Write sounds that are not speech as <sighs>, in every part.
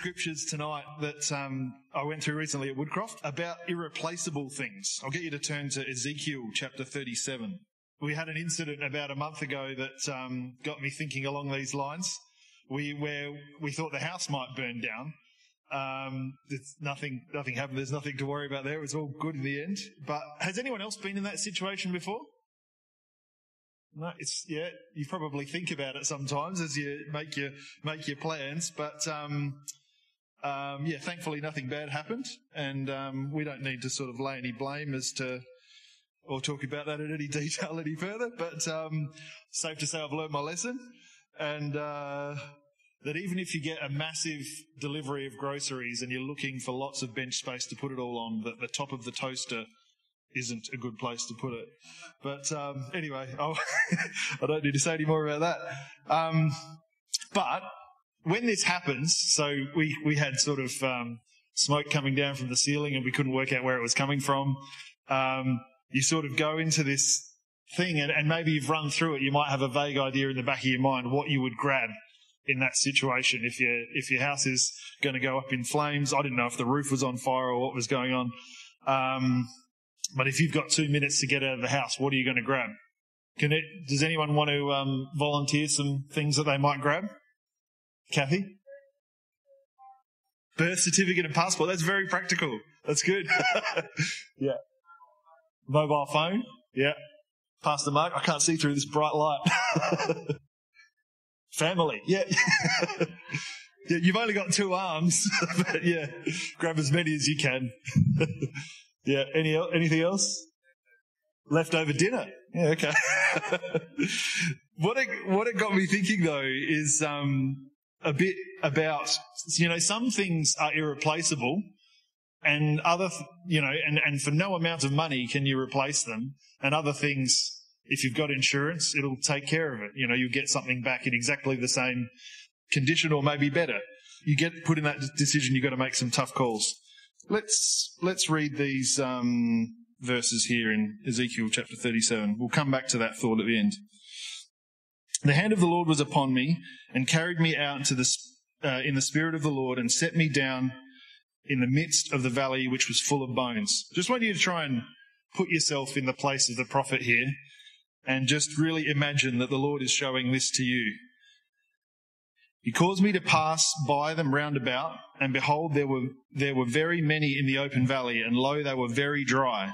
scriptures tonight that um, I went through recently at Woodcroft about irreplaceable things. I'll get you to turn to Ezekiel chapter 37. We had an incident about a month ago that um, got me thinking along these lines. We where we thought the house might burn down. Um, nothing, nothing happened. There's nothing to worry about there. It was all good in the end. But has anyone else been in that situation before? No, it's yeah. You probably think about it sometimes as you make your make your plans, but um, um, yeah, thankfully nothing bad happened, and um, we don't need to sort of lay any blame as to or talk about that in any <laughs> detail any further. But um, safe to say I've learned my lesson, and uh, that even if you get a massive delivery of groceries and you're looking for lots of bench space to put it all on, that the top of the toaster isn't a good place to put it. But um, anyway, <laughs> I'll do not need to say any more about that. Um, but when this happens, so we, we had sort of um, smoke coming down from the ceiling and we couldn't work out where it was coming from. Um, you sort of go into this thing and, and maybe you've run through it. You might have a vague idea in the back of your mind what you would grab in that situation if your if your house is going to go up in flames. I didn't know if the roof was on fire or what was going on. Um, but if you've got two minutes to get out of the house, what are you going to grab? Can it, does anyone want to um, volunteer some things that they might grab? Kathy? Birth certificate and passport. That's very practical. That's good. <laughs> yeah. Mobile phone. Yeah. Pastor Mark, I can't see through this bright light. <laughs> Family. Yeah. <laughs> yeah. You've only got two arms, but yeah, grab as many as you can. Yeah. Any anything else? Leftover dinner. Yeah. Okay. what it what it got me thinking though is um, a bit about you know some things are irreplaceable, and other you know and and for no amount of money can you replace them, and other things. If you've got insurance, it'll take care of it. You know, you'll get something back in exactly the same condition or maybe better. You get put in that decision, you've got to make some tough calls. Let's let's read these um, verses here in Ezekiel chapter 37. We'll come back to that thought at the end. The hand of the Lord was upon me and carried me out into the, uh, in the spirit of the Lord and set me down in the midst of the valley which was full of bones. Just want you to try and put yourself in the place of the prophet here and just really imagine that the Lord is showing this to you. He caused me to pass by them round about, and behold, there were, there were very many in the open valley, and lo, they were very dry.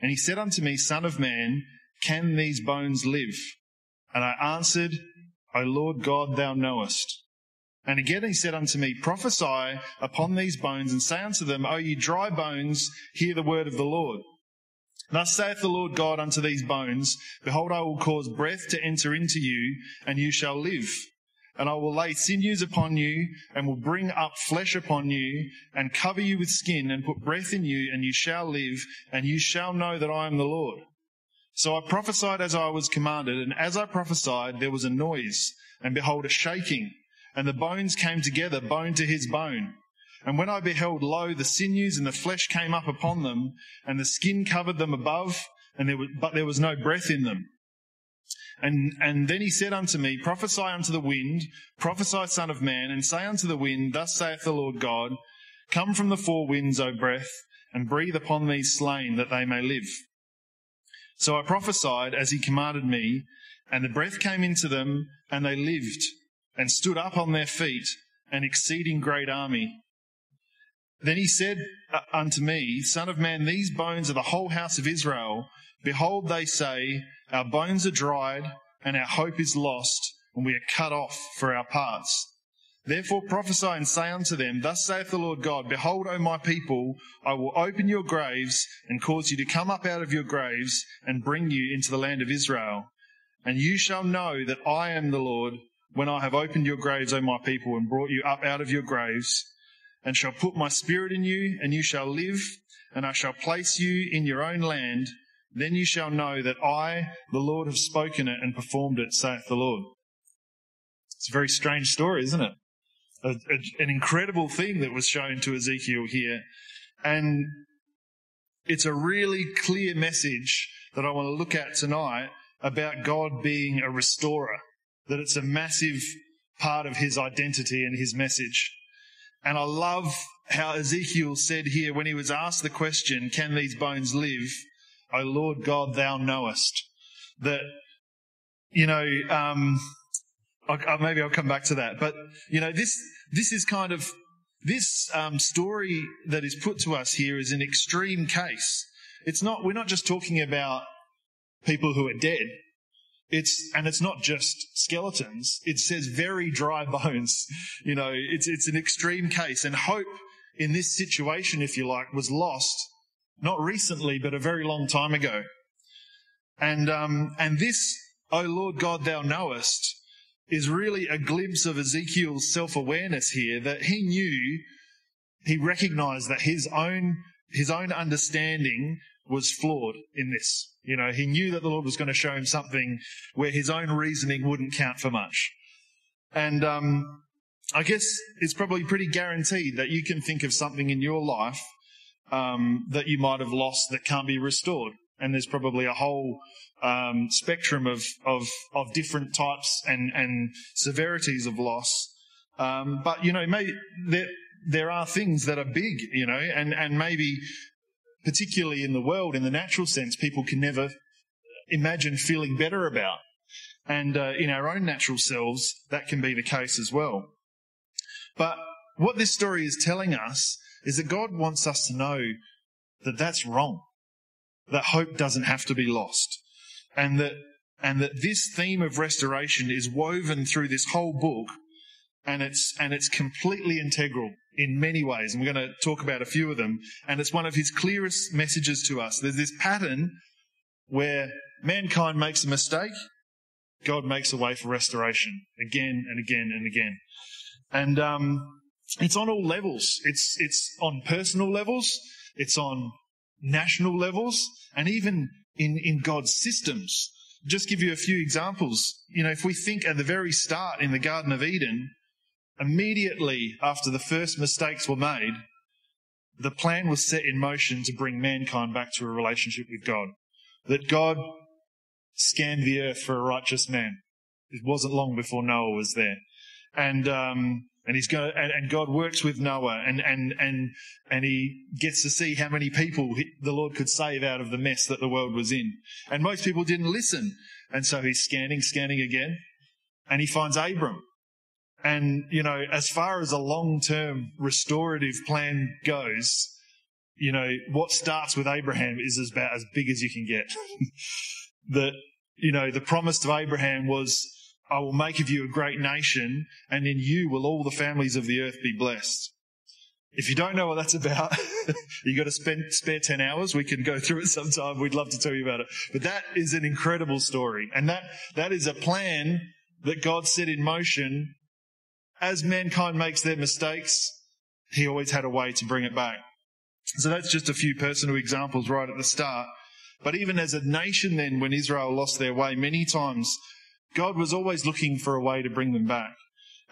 And he said unto me, Son of man, can these bones live? And I answered, O Lord God, thou knowest. And again he said unto me, Prophesy upon these bones, and say unto them, O ye dry bones, hear the word of the Lord. Thus saith the Lord God unto these bones, Behold, I will cause breath to enter into you, and you shall live and I will lay sinews upon you, and will bring up flesh upon you, and cover you with skin, and put breath in you, and you shall live, and you shall know that I am the Lord. So I prophesied as I was commanded, and as I prophesied, there was a noise, and behold, a shaking, and the bones came together, bone to his bone. And when I beheld, lo, the sinews and the flesh came up upon them, and the skin covered them above, and there was, but there was no breath in them. And, and then he said unto me, Prophesy unto the wind, prophesy, Son of Man, and say unto the wind, Thus saith the Lord God, Come from the four winds, O breath, and breathe upon these slain, that they may live. So I prophesied as he commanded me, and the breath came into them, and they lived, and stood up on their feet, an exceeding great army. Then he said uh, unto me, Son of man, these bones are the whole house of Israel. Behold, they say, Our bones are dried, and our hope is lost, and we are cut off for our parts. Therefore prophesy and say unto them, Thus saith the Lord God, Behold, O my people, I will open your graves, and cause you to come up out of your graves, and bring you into the land of Israel. And you shall know that I am the Lord, when I have opened your graves, O my people, and brought you up out of your graves, and shall put my spirit in you, and you shall live, and I shall place you in your own land, then you shall know that I, the Lord, have spoken it and performed it, saith the Lord. It's a very strange story, isn't it? A, a, an incredible thing that was shown to Ezekiel here. And it's a really clear message that I want to look at tonight about God being a restorer, that it's a massive part of his identity and his message. And I love how Ezekiel said here when he was asked the question, Can these bones live? O Lord God, thou knowest. That, you know, um, I, maybe I'll come back to that. But, you know, this, this is kind of, this um, story that is put to us here is an extreme case. It's not, we're not just talking about people who are dead. It's, and it's not just skeletons. It says very dry <laughs> bones. You know, it's, it's an extreme case and hope in this situation, if you like, was lost, not recently, but a very long time ago. And, um, and this, O Lord God, thou knowest, is really a glimpse of Ezekiel's self-awareness here that he knew, he recognized that his own, his own understanding was flawed in this. You know, he knew that the Lord was going to show him something where his own reasoning wouldn't count for much. And um, I guess it's probably pretty guaranteed that you can think of something in your life um, that you might have lost that can't be restored. And there's probably a whole um, spectrum of, of, of different types and, and severities of loss. Um, but you know, maybe there, there are things that are big, you know, and, and maybe particularly in the world, in the natural sense, people can never imagine feeling better about. And uh, in our own natural selves, that can be the case as well. But what this story is telling us is that God wants us to know that that's wrong, that hope doesn't have to be lost, and that and that this theme of restoration is woven through this whole book, and it's and it's completely integral in many ways. And we're going to talk about a few of them. And it's one of his clearest messages to us. There's this pattern where mankind makes a mistake, God makes a way for restoration again and again and again. And um, it's on all levels. It's it's on personal levels. It's on national levels, and even in in God's systems. Just give you a few examples. You know, if we think at the very start in the Garden of Eden, immediately after the first mistakes were made, the plan was set in motion to bring mankind back to a relationship with God. That God scanned the earth for a righteous man. It wasn't long before Noah was there. And, um, and he's going and, and, God works with Noah and, and, and, and he gets to see how many people he, the Lord could save out of the mess that the world was in. And most people didn't listen. And so he's scanning, scanning again. And he finds Abram. And, you know, as far as a long term restorative plan goes, you know, what starts with Abraham is about as big as you can get. <laughs> that, you know, the promise to Abraham was, I will make of you a great nation, and in you will all the families of the earth be blessed. If you don't know what that's about, <laughs> you've got to spend spare 10 hours. We can go through it sometime. We'd love to tell you about it. But that is an incredible story. And that, that is a plan that God set in motion as mankind makes their mistakes, he always had a way to bring it back. So that's just a few personal examples right at the start. But even as a nation, then, when Israel lost their way, many times God was always looking for a way to bring them back.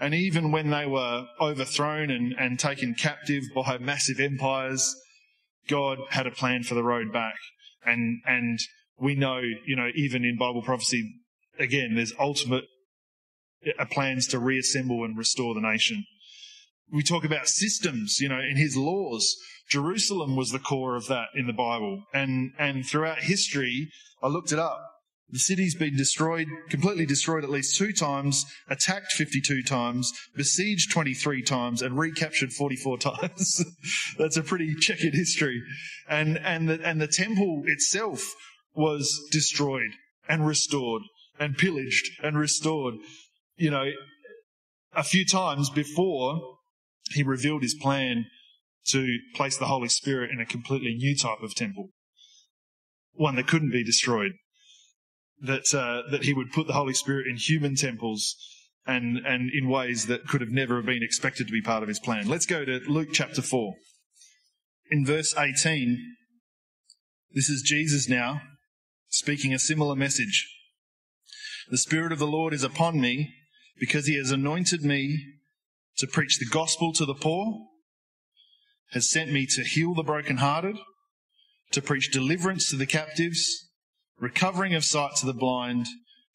And even when they were overthrown and, and taken captive by massive empires, God had a plan for the road back. And, and we know, you know, even in Bible prophecy, again, there's ultimate uh, plans to reassemble and restore the nation. We talk about systems, you know, in his laws. Jerusalem was the core of that in the Bible. And, and throughout history, I looked it up. The city's been destroyed, completely destroyed at least two times, attacked 52 times, besieged 23 times, and recaptured 44 <laughs> times. That's a pretty checkered history. And, and the, and the temple itself was destroyed and restored and pillaged and restored you know, a few times before he revealed his plan to place the Holy Spirit in a completely new type of temple, one that couldn't be destroyed. That uh, that he would put the Holy Spirit in human temples and and in ways that could have never been expected to be part of his plan. Let's go to Luke chapter four. In verse eighteen, this is Jesus now speaking a similar message. The Spirit of the Lord is upon me because he has anointed me to preach the gospel to the poor, has sent me to heal the brokenhearted, to preach deliverance to the captives, recovering of sight to the blind,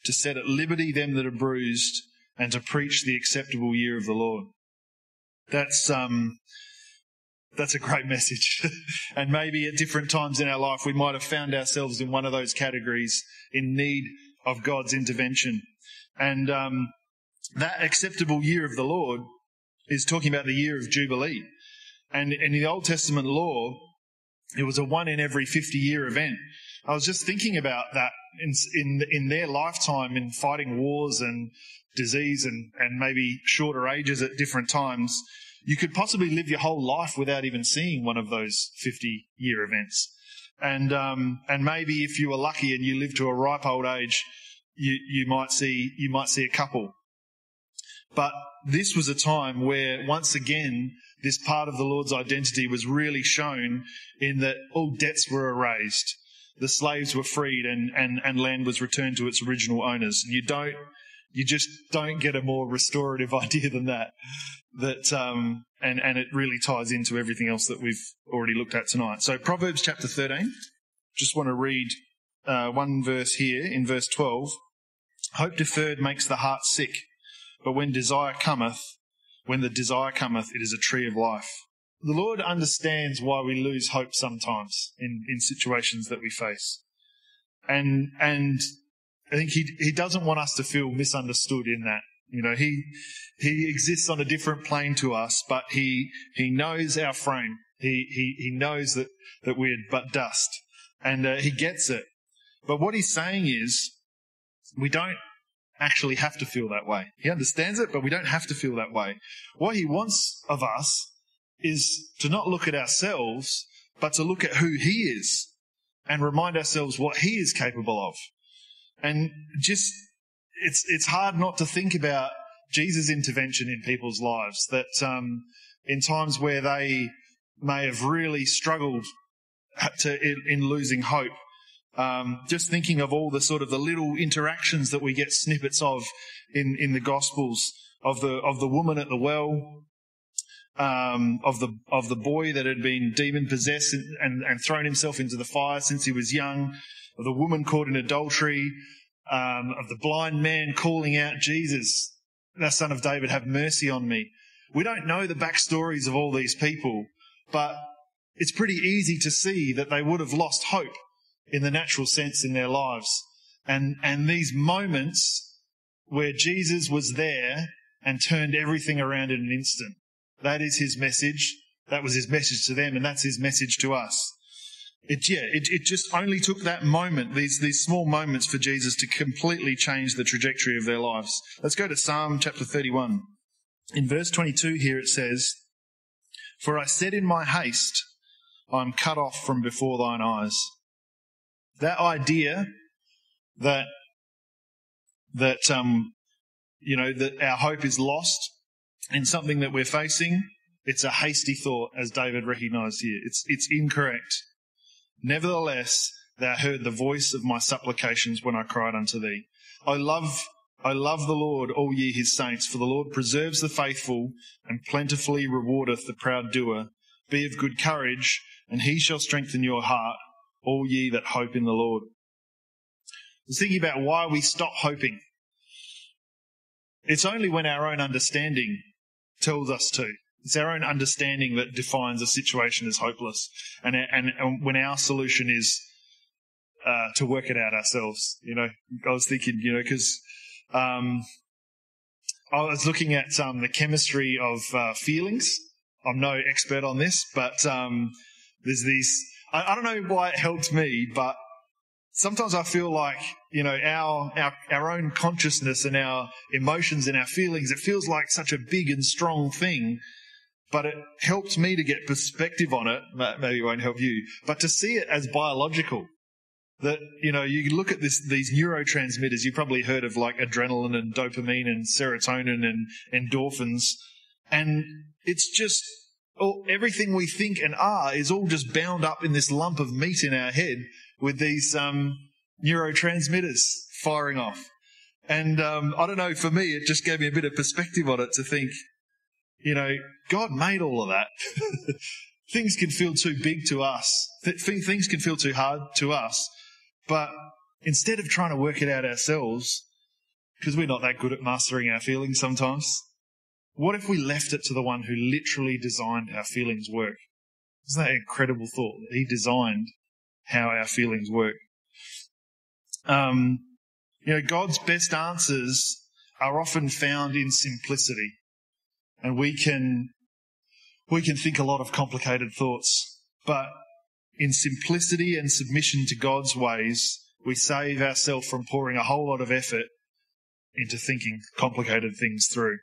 to set at liberty them that are bruised, and to preach the acceptable year of the Lord. That's, um, that's a great <laughs> message. and maybe at different times in our life, we might have found ourselves in one of those categories in need of God's intervention. And um, that acceptable year of the Lord is talking about the year of Jubilee. And in the Old Testament law, it was a one in every 50 year event. I was just thinking about that in, in, in their lifetime in fighting wars and disease and, and maybe shorter ages at different times. You could possibly live your whole life without even seeing one of those 50 year events. And, um, and maybe if you were lucky and you lived to a ripe old age, you, you might see, you might see a couple. But this was a time where once again, this part of the Lord's identity was really shown in that all debts were erased. The slaves were freed and, and, and land was returned to its original owners. And you don't, you just don't get a more restorative <laughs> idea than that. That, um, and, and it really ties into everything else that we've already looked at tonight. So Proverbs chapter 13, just want to read, uh, one verse here in verse 12. Hope deferred makes the heart sick, but when desire cometh, when the desire cometh, it is a tree of life. The Lord understands why we lose hope sometimes in, in situations that we face. And, and I think he, he doesn't want us to feel misunderstood in that. You know, he, he exists on a different plane to us, but he, he knows our frame. He, he, he knows that, that we're but dust and uh, he gets it. But what he's saying is we don't actually have to feel that way. He understands it, but we don't have to feel that way. What he wants of us is to not look at ourselves, but to look at who he is and remind ourselves what he is capable of. And just, it's, it's hard not to think about Jesus' intervention in people's lives that, um, in times where they may have really struggled to, in, in losing hope, um, just thinking of all the sort of the little interactions that we get snippets of in, in the Gospels of the of the woman at the well, um, of the of the boy that had been demon possessed and, and, and, thrown himself into the fire since he was young, of the woman caught in adultery, um, of the blind man calling out, "Jesus, thou Son of David, have mercy on me." We don't know the backstories of all these people, but it's pretty easy to see that they would have lost hope in the natural sense in their lives. And, and these moments where Jesus was there and turned everything around in an instant. That is his message. That was his message to them, and that's his message to us. It, yeah, it, it just only took that moment, these, these small moments for Jesus to completely change the trajectory of their lives. Let's go to Psalm chapter 31. In verse 22 here it says, For I said in my haste, I am cut off from before thine eyes. That idea that that um, you know that our hope is lost in something that we're facing, it's a hasty thought, as David recognised here. It's it's incorrect. Nevertheless, thou heard the voice of my supplications when I cried unto thee. I love I love the Lord, all ye his saints, for the Lord preserves the faithful and plentifully rewardeth the proud doer. Be of good courage, and he shall strengthen your heart all ye that hope in the Lord. I was thinking about why we stop hoping. It's only when our own understanding tells us to. It's our own understanding that defines a situation as hopeless, and and, and when our solution is uh, to work it out ourselves. You know, I was thinking, you know, because um, I was looking at um, the chemistry of uh, feelings. I'm no expert on this, but um, there's these I, I don't know why it helped me, but sometimes I feel like, you know, our, our, our own consciousness and our emotions and our feelings, it feels like such a big and strong thing, but it helps me to get perspective on it. Maybe it won't help you, but to see it as biological. That, you know, you look at this, these neurotransmitters, you've probably heard of like adrenaline and dopamine and serotonin and endorphins. And it's just all, everything we think and are is all just bound up in this lump of meat in our head with these um, neurotransmitters firing off. And um, I don't know, for me, it just gave me a bit of perspective on it to think, you know, God made all of that. <laughs> things can feel too big to us. things can feel too hard to us. But instead of trying to work it out ourselves, because we're not that good at mastering our feelings sometimes, What if we left it to the one who literally designed how feelings work? Isn't that an incredible thought? He designed how our feelings work. Um, you know, God's best answers are often found in simplicity. And we can, we can think a lot of complicated thoughts, but in simplicity and submission to God's ways, we save ourselves from pouring a whole lot of effort into thinking complicated things through.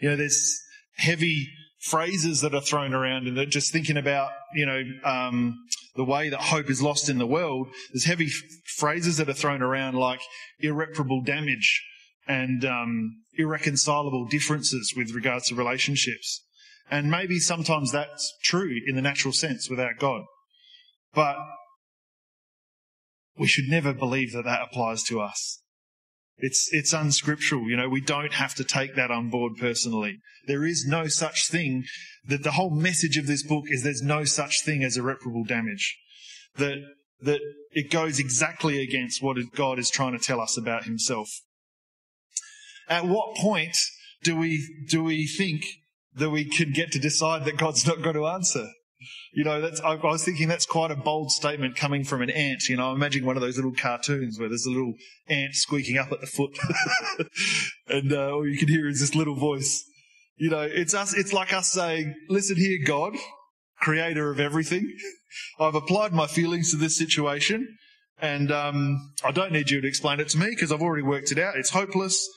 You know, there's heavy phrases that are thrown around and that just thinking about, you know, um, the way that hope is lost in the world, there's heavy phrases that are thrown around like irreparable damage and um, irreconcilable differences with regards to relationships. And maybe sometimes that's true in the natural sense without God. But we should never believe that that applies to us. It's, it's unscriptural. You know, we don't have to take that on board personally. There is no such thing that the whole message of this book is there's no such thing as irreparable damage. That, that it goes exactly against what God is trying to tell us about himself. At what point do we, do we think that we can get to decide that God's not going to answer? You know, that's, I, was thinking that's quite a bold statement coming from an ant. You know, imagine one of those little cartoons where there's a little ant squeaking up at the foot. <laughs> and uh, all you can hear is this little voice. You know, it's us, it's like us saying, listen here, God, creator of everything. I've applied my feelings to this situation and um, I don't need you to explain it to me because I've already worked it out. It's hopeless.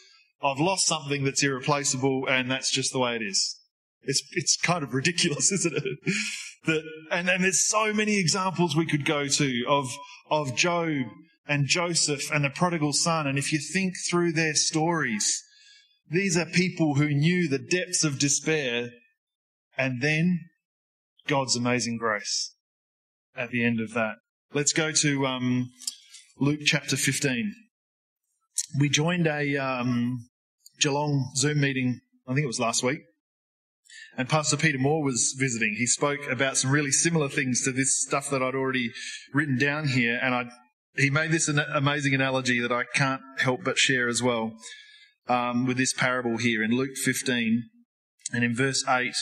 I've lost something that's irreplaceable and that's just the way it is. It's, it's kind of ridiculous, <laughs> isn't it? That, and, and there's so many examples we could go to of, of Job and Joseph and the prodigal son. And if you think through their stories, these are people who knew the depths of despair and then God's amazing grace at the end of that. Let's go to um, Luke chapter 15. We joined a um, Geelong Zoom meeting, I think it was last week, and Pastor Peter Moore was visiting. He spoke about some really similar things to this stuff that I'd already written down here, and I, he made this an amazing analogy that I can't help but share as well um, with this parable here in Luke 15 and in verse 8.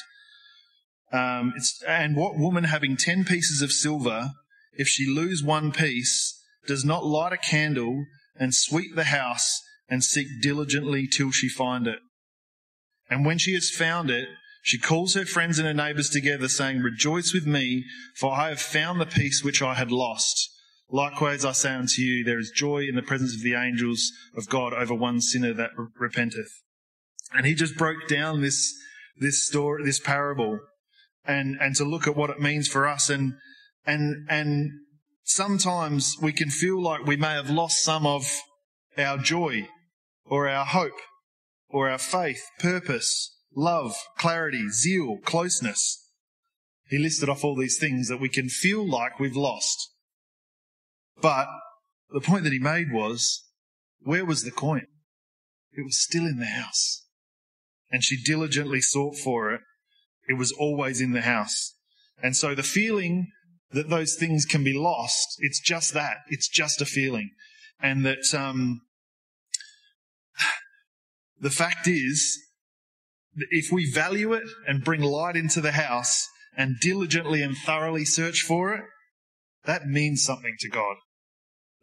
Um, and what woman having ten pieces of silver, if she lose one piece, does not light a candle and sweep the house and seek diligently till she find it? And when she has found it, she calls her friends and her neighbors together, saying, Rejoice with me, for I have found the piece which I had lost. Likewise, I say unto you, there is joy in the presence of the angels of God over one sinner that repenteth. And he just broke down this, this story, this parable, and, and to look at what it means for us. And, and, and sometimes we can feel like we may have lost some of our joy or our hope or our faith, purpose, love, clarity, zeal, closeness. He listed off all these things that we can feel like we've lost. But the point that he made was, where was the coin? It was still in the house. And she diligently sought for it. It was always in the house. And so the feeling that those things can be lost, it's just that. It's just a feeling. And that, um, <sighs> the fact is, if we value it and bring light into the house and diligently and thoroughly search for it, that means something to God.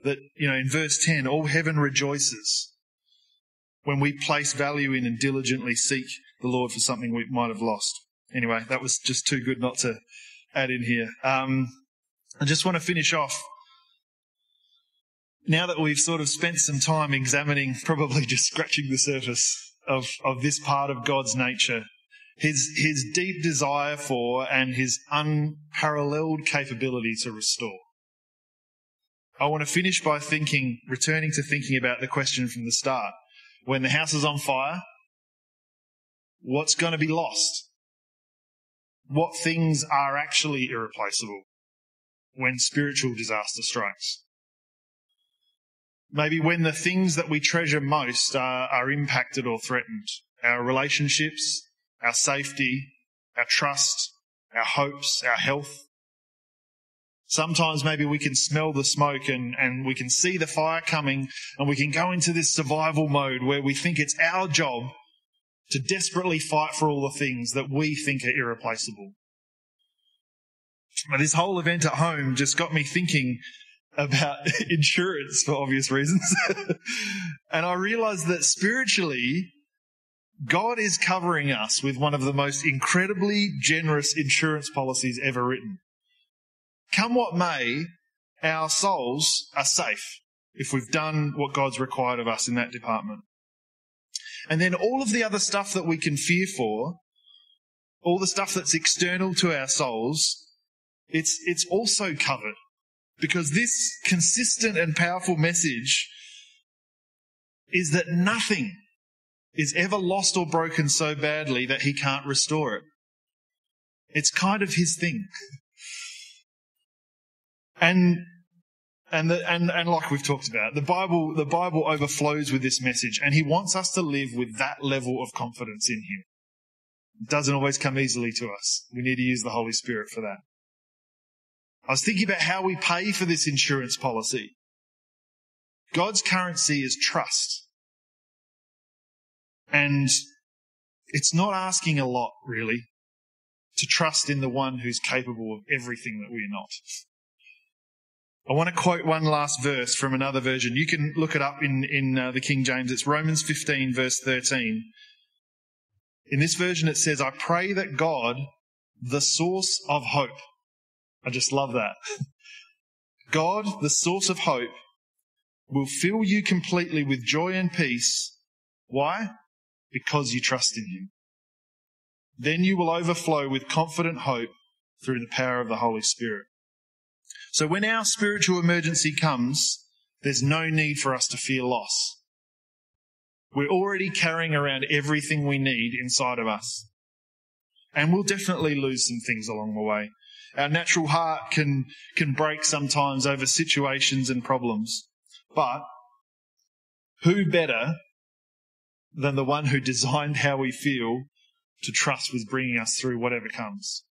That, you know, in verse 10, all heaven rejoices when we place value in and diligently seek the Lord for something we might have lost. Anyway, that was just too good not to add in here. Um, I just want to finish off. Now that we've sort of spent some time examining, <laughs> probably just scratching the surface of, of this part of God's nature, his, his deep desire for and his unparalleled capability to restore. I want to finish by thinking, returning to thinking about the question from the start. When the house is on fire, what's going to be lost? What things are actually irreplaceable when spiritual disaster strikes? Maybe when the things that we treasure most are, are impacted or threatened. Our relationships, our safety, our trust, our hopes, our health. Sometimes maybe we can smell the smoke and, and we can see the fire coming and we can go into this survival mode where we think it's our job to desperately fight for all the things that we think are irreplaceable. This whole event at home just got me thinking about <laughs> insurance for obvious reasons. <laughs> and I realized that spiritually, God is covering us with one of the most incredibly generous insurance policies ever written. Come what may, our souls are safe if we've done what God's required of us in that department. And then all of the other stuff that we can fear for, all the stuff that's external to our souls, it's, it's also covered. Because this consistent and powerful message is that nothing is ever lost or broken so badly that he can't restore it. It's kind of his thing. And and, the, and and like we've talked about, the Bible the Bible overflows with this message, and He wants us to live with that level of confidence in Him. It doesn't always come easily to us. We need to use the Holy Spirit for that. I was thinking about how we pay for this insurance policy. God's currency is trust. And it's not asking a lot, really, to trust in the one who's capable of everything that we are not. I want to quote one last verse from another version. You can look it up in, in uh, the King James. It's Romans 15, verse 13. In this version, it says, I pray that God, the source of hope, I just love that. God, the source of hope, will fill you completely with joy and peace. Why? Because you trust in Him. Then you will overflow with confident hope through the power of the Holy Spirit. So when our spiritual emergency comes, there's no need for us to fear loss. We're already carrying around everything we need inside of us. And we'll definitely lose some things along the way. Our natural heart can, can break sometimes over situations and problems. But who better than the one who designed how we feel to trust with bringing us through whatever comes?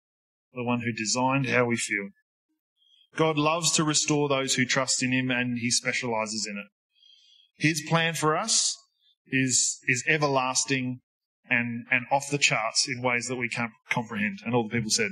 The one who designed how we feel. God loves to restore those who trust in Him and He specializes in it. His plan for us is, is everlasting and, and off the charts in ways that we can't comprehend. And all the people said,